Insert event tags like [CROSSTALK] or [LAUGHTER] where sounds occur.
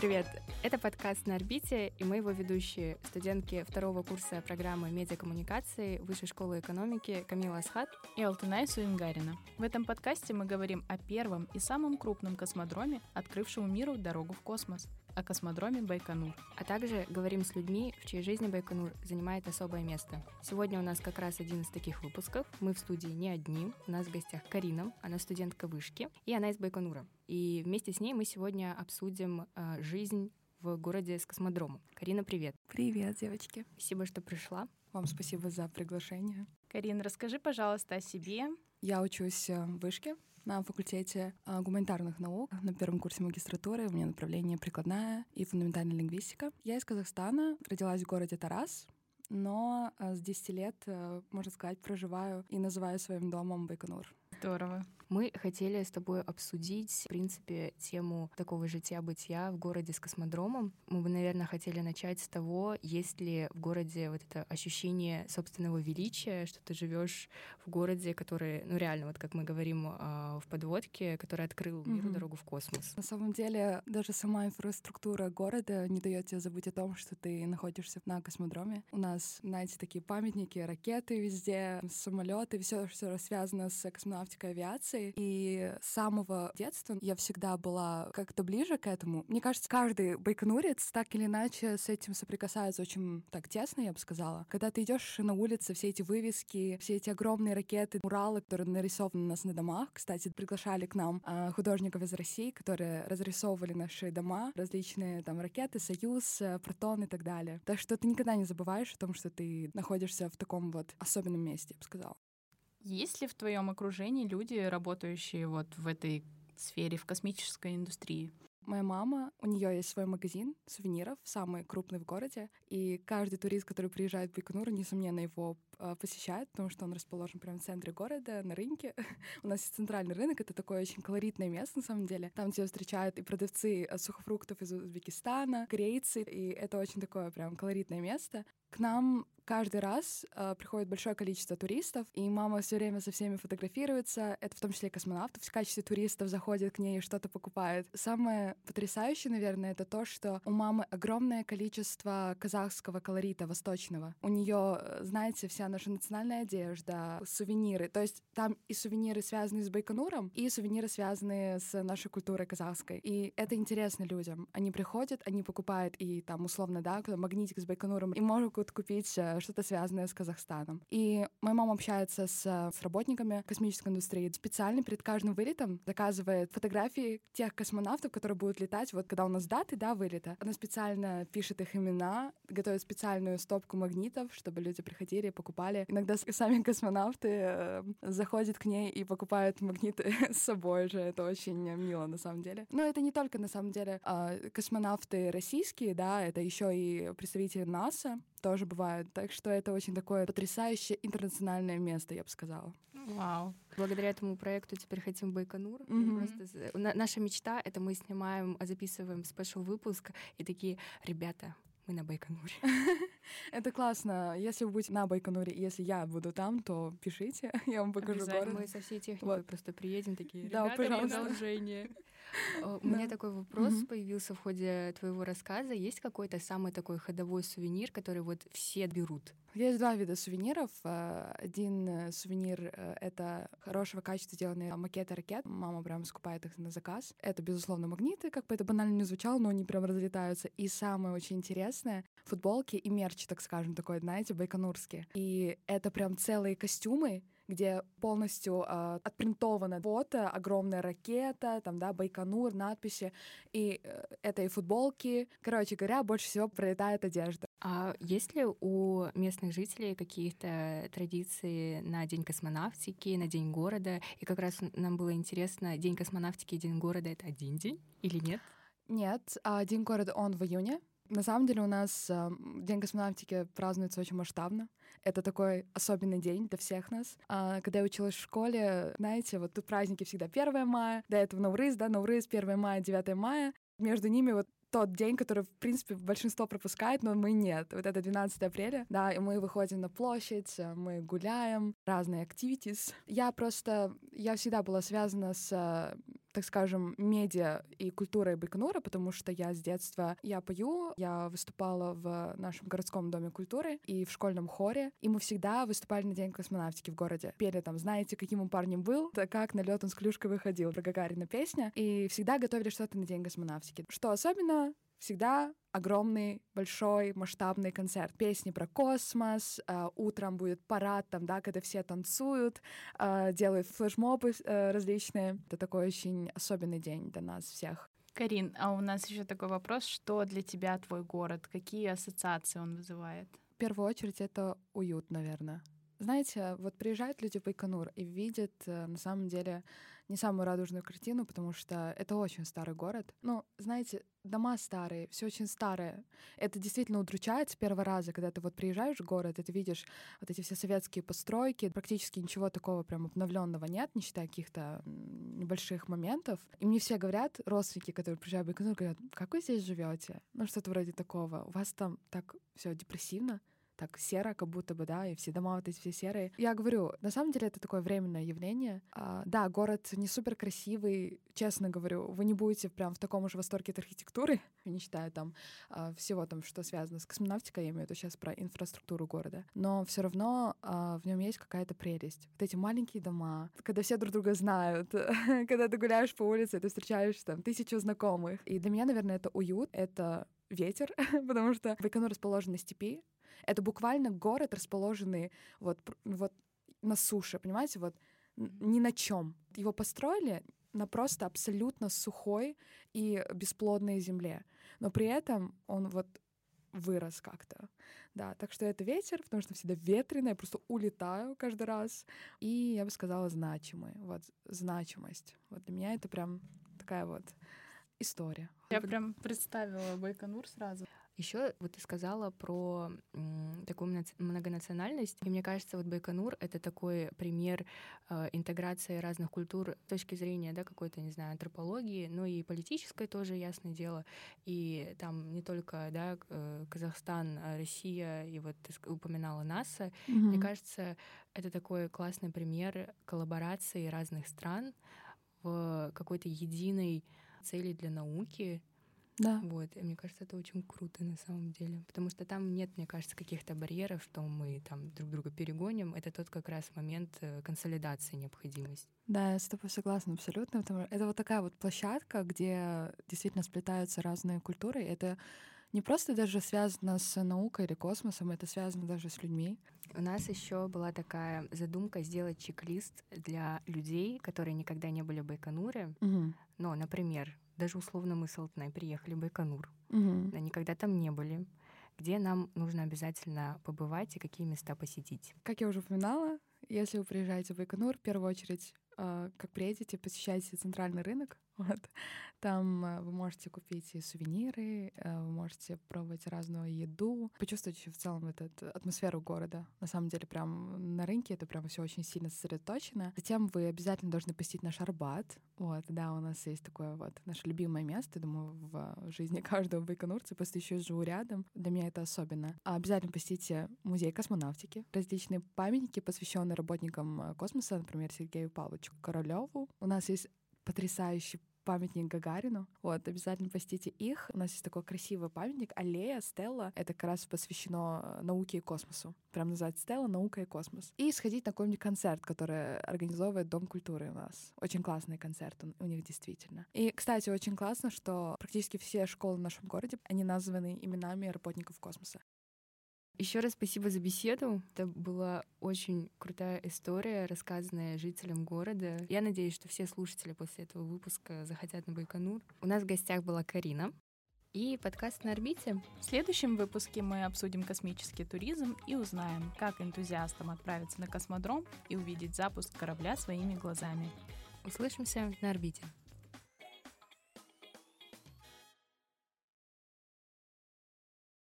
Привет! Это подкаст «На орбите», и мы его ведущие, студентки второго курса программы медиакоммуникации Высшей школы экономики Камила Асхат и Алтынай Суингарина. В этом подкасте мы говорим о первом и самом крупном космодроме, открывшему миру дорогу в космос — о космодроме Байконур. А также говорим с людьми, в чьей жизни Байконур занимает особое место. Сегодня у нас как раз один из таких выпусков. Мы в студии не одни. У нас в гостях Карина, она студентка вышки, и она из Байконура. И вместе с ней мы сегодня обсудим э, жизнь в городе с космодромом. Карина, привет. Привет, девочки. Спасибо, что пришла. Вам спасибо за приглашение. Карин, расскажи, пожалуйста, о себе. Я учусь э, в Вышке на факультете э, гуманитарных наук. На первом курсе магистратуры у меня направление прикладная и фундаментальная лингвистика. Я из Казахстана, родилась в городе Тарас, но э, с 10 лет, можно сказать, проживаю и называю своим домом Байконур. Здорово. Мы хотели с тобой обсудить, в принципе, тему такого жития-бытия в городе с космодромом. Мы бы, наверное, хотели начать с того, есть ли в городе вот это ощущение собственного величия, что ты живешь в городе, который, ну реально, вот как мы говорим э, в подводке, который открыл миру mm-hmm. дорогу в космос. На самом деле, даже сама инфраструктура города не дает тебе забыть о том, что ты находишься на космодроме. У нас, знаете, такие памятники, ракеты везде, самолеты, все, что связано с космонавтикой авиацией. И с самого детства я всегда была как-то ближе к этому. Мне кажется, каждый байконурец так или иначе с этим соприкасается очень так тесно, я бы сказала. Когда ты идешь на улице, все эти вывески, все эти огромные ракеты, муралы, которые нарисованы у нас на домах. Кстати, приглашали к нам э, художников из России, которые разрисовывали наши дома, различные там ракеты, Союз, э, Протон и так далее. Так что ты никогда не забываешь о том, что ты находишься в таком вот особенном месте, я бы сказала. Есть ли в твоем окружении люди, работающие вот в этой сфере, в космической индустрии? Моя мама, у нее есть свой магазин сувениров, самый крупный в городе, и каждый турист, который приезжает в Байконур, несомненно, его э, посещает, потому что он расположен прямо в центре города, на рынке. [LAUGHS] у нас есть центральный рынок, это такое очень колоритное место, на самом деле. Там тебя встречают и продавцы сухофруктов из Узбекистана, корейцы, и это очень такое прям колоритное место. К нам каждый раз э, приходит большое количество туристов, и мама все время со всеми фотографируется. Это в том числе космонавтов в качестве туристов заходит к ней и что-то покупает. Самое потрясающее, наверное, это то, что у мамы огромное количество казахского колорита восточного. У нее, э, знаете, вся наша национальная одежда, сувениры. То есть там и сувениры связанные с Байконуром, и сувениры связанные с нашей культурой казахской. И это интересно людям. Они приходят, они покупают и там условно, да, магнитик с Байконуром, и могут купить э, что-то связанное с Казахстаном. И моя мама общается с, с работниками космической индустрии. Специально перед каждым вылетом заказывает фотографии тех космонавтов, которые будут летать. Вот когда у нас даты, да, вылета, она специально пишет их имена, готовит специальную стопку магнитов, чтобы люди приходили и покупали. Иногда сами космонавты э, заходят к ней и покупают магниты [LAUGHS] с собой же. Это очень мило, на самом деле. Но это не только, на самом деле, э, космонавты российские, да, это еще и представители наσα, тоже бывают. Так что это очень такое потрясающее интернациональное место, я бы сказала. Вау. Благодаря этому проекту теперь хотим Байконур. Mm-hmm. Просто... Наша мечта — это мы снимаем, записываем спешл-выпуск и такие, ребята, мы на Байконуре. [LAUGHS] Это классно. Если вы будете на Байконуре, если я буду там, то пишите, [LAUGHS] я вам покажу город. Мы со всей техникой просто приедем такие, да, пожалуйста. продолжение. У меня такой вопрос появился в ходе твоего рассказа. Есть какой-то самый такой ходовой сувенир, который вот все берут? Есть два вида сувениров. Э, один э, сувенир э, — это хорошего качества сделанные макеты ракет. Мама прям скупает их на заказ. Это, безусловно, магниты, как бы это банально не звучало, но они прям разлетаются. И самое очень интересное — футболки и мерч, так скажем, такой, знаете, байконурские. И это прям целые костюмы, где полностью э, отпринтована фото, огромная ракета, там, да, Байконур, надписи, и э, это и футболки. Короче говоря, больше всего пролетает одежда. А есть ли у местных жителей какие-то традиции на День космонавтики, на День города? И как раз нам было интересно, День космонавтики и День города — это один день или нет? Нет, а День города, он в июне, на самом деле у нас э, День космонавтики празднуется очень масштабно. Это такой особенный день для всех нас. А, когда я училась в школе, знаете, вот тут праздники всегда 1 мая, до этого Наурыз, да, Наурыз 1 мая, 9 мая. Между ними вот тот день, который, в принципе, большинство пропускает, но мы нет. Вот это 12 апреля, да, и мы выходим на площадь, мы гуляем, разные activities. Я просто, я всегда была связана с так скажем, медиа и культурой Байконура, потому что я с детства, я пою, я выступала в нашем городском доме культуры и в школьном хоре, и мы всегда выступали на День космонавтики в городе. Пели там «Знаете, каким он парнем был?» «Как на лед он с клюшкой выходил?» про Гагарина песня. И всегда готовили что-то на День космонавтики. Что особенно всегда огромный, большой, масштабный концерт. Песни про космос, э, утром будет парад там, да, когда все танцуют, э, делают флешмобы э, различные. Это такой очень особенный день для нас всех. Карин, а у нас еще такой вопрос, что для тебя твой город, какие ассоциации он вызывает? В первую очередь это уют, наверное. Знаете, вот приезжают люди в Байконур и видят э, на самом деле не самую радужную картину, потому что это очень старый город. Ну, знаете, дома старые, все очень старое. Это действительно удручает с первого раза, когда ты вот приезжаешь в город, и ты видишь вот эти все советские постройки, практически ничего такого прям обновленного нет, не считая каких-то небольших моментов. И мне все говорят, родственники, которые приезжают в Байконур, говорят, как вы здесь живете? Ну, что-то вроде такого. У вас там так все депрессивно так серо, как будто бы, да, и все дома вот эти все серые. Я говорю, на самом деле это такое временное явление. А, да, город не супер красивый, честно говорю, вы не будете прям в таком же восторге от архитектуры, [LAUGHS] не считая там а, всего там, что связано с космонавтикой, я имею в виду сейчас про инфраструктуру города. Но все равно а, в нем есть какая-то прелесть. Вот эти маленькие дома, когда все друг друга знают, [LAUGHS] когда ты гуляешь по улице, ты встречаешь там тысячу знакомых. И для меня, наверное, это уют, это ветер, [LAUGHS] потому что Байконур расположен на степи, это буквально город, расположенный вот, вот на суше, понимаете, вот ни на чем. Его построили на просто абсолютно сухой и бесплодной земле. Но при этом он вот вырос как-то. Да, так что это ветер, потому что всегда ветрено, я просто улетаю каждый раз. И я бы сказала значимый, вот значимость. Вот для меня это прям такая вот история. Я прям представила Байконур сразу. Еще вот ты сказала про м, такую многонациональность. И мне кажется, вот Байконур — это такой пример э, интеграции разных культур с точки зрения да, какой-то, не знаю, антропологии, но и политической тоже, ясное дело. И там не только да, э, Казахстан, а Россия, и вот ты упоминала НАСА. Mm-hmm. Мне кажется, это такой классный пример коллаборации разных стран в какой-то единой цели для науки, да. Вот, и мне кажется, это очень круто на самом деле, потому что там нет, мне кажется, каких-то барьеров, что мы там друг друга перегоним. Это тот как раз момент э, консолидации необходимости. Да, я с тобой согласна абсолютно. Потому это вот такая вот площадка, где действительно сплетаются разные культуры. Это не просто даже связано с наукой или космосом, это связано даже с людьми. У нас еще была такая задумка сделать чек-лист для людей, которые никогда не были в Байконуре. Угу. Но, например, даже условно мы с Алтыной приехали в Байконур, угу. да, никогда там не были, где нам нужно обязательно побывать и какие места посетить. Как я уже упоминала, если вы приезжаете в Байконур, в первую очередь, э, как приедете, посещайте центральный рынок, вот. Там э, вы можете купить и сувениры, э, вы можете пробовать разную еду, почувствовать еще в целом эту атмосферу города. На самом деле, прям на рынке это прям все очень сильно сосредоточено. Затем вы обязательно должны посетить наш Арбат. Вот, да, у нас есть такое вот наше любимое место, думаю, в жизни [LAUGHS] каждого байконурца, просто еще живу рядом. Для меня это особенно. А обязательно посетите музей космонавтики, различные памятники, посвященные работникам э, космоса, например, Сергею Павловичу Королеву. У нас есть потрясающий памятник Гагарину. Вот, обязательно посетите их. У нас есть такой красивый памятник, аллея, стелла. Это как раз посвящено э, науке и космосу. Прям называется стелла «Наука и космос». И сходить на какой-нибудь концерт, который организовывает Дом культуры у нас. Очень классный концерт у них действительно. И, кстати, очень классно, что практически все школы в нашем городе, они названы именами работников космоса. Еще раз спасибо за беседу. Это была очень крутая история, рассказанная жителям города. Я надеюсь, что все слушатели после этого выпуска захотят на Байконур. У нас в гостях была Карина и подкаст на орбите. В следующем выпуске мы обсудим космический туризм и узнаем, как энтузиастам отправиться на космодром и увидеть запуск корабля своими глазами. Услышимся на орбите.